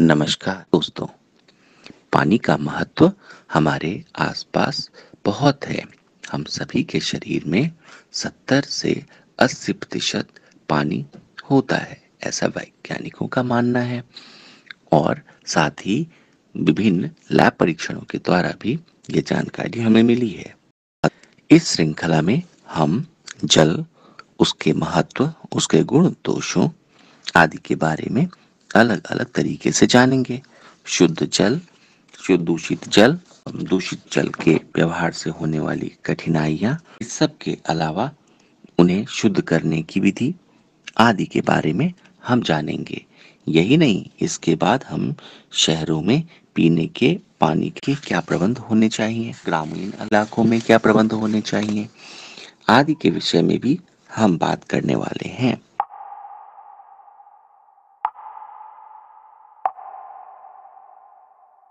नमस्कार दोस्तों। पानी का महत्व हमारे आसपास बहुत है। हम सभी के शरीर में 70 से 80 प्रतिशत पानी होता है, ऐसा वैज्ञानिकों का मानना है। और साथ ही विभिन्न लैब परीक्षणों के द्वारा भी ये जानकारी हमें मिली है। इस श्रृंखला में हम जल, उसके महत्व, उसके गुण, दोषों आदि के बारे में अलग अलग तरीके से जानेंगे। शुद्ध जल शुद्ध दूषित जल दूषित जल के व्यवहार से होने वाली कठिनाइयाँ, इस सब के अलावा उन्हें शुद्ध करने की विधि आदि के बारे में हम जानेंगे। यही नहीं, इसके बाद हम शहरों में पीने के, पानी के क्या प्रबंध होने चाहिए, ग्रामीण इलाकों में क्या प्रबंध होने चाहिए, आदि के विषय में भी हम बात करने वाले हैं।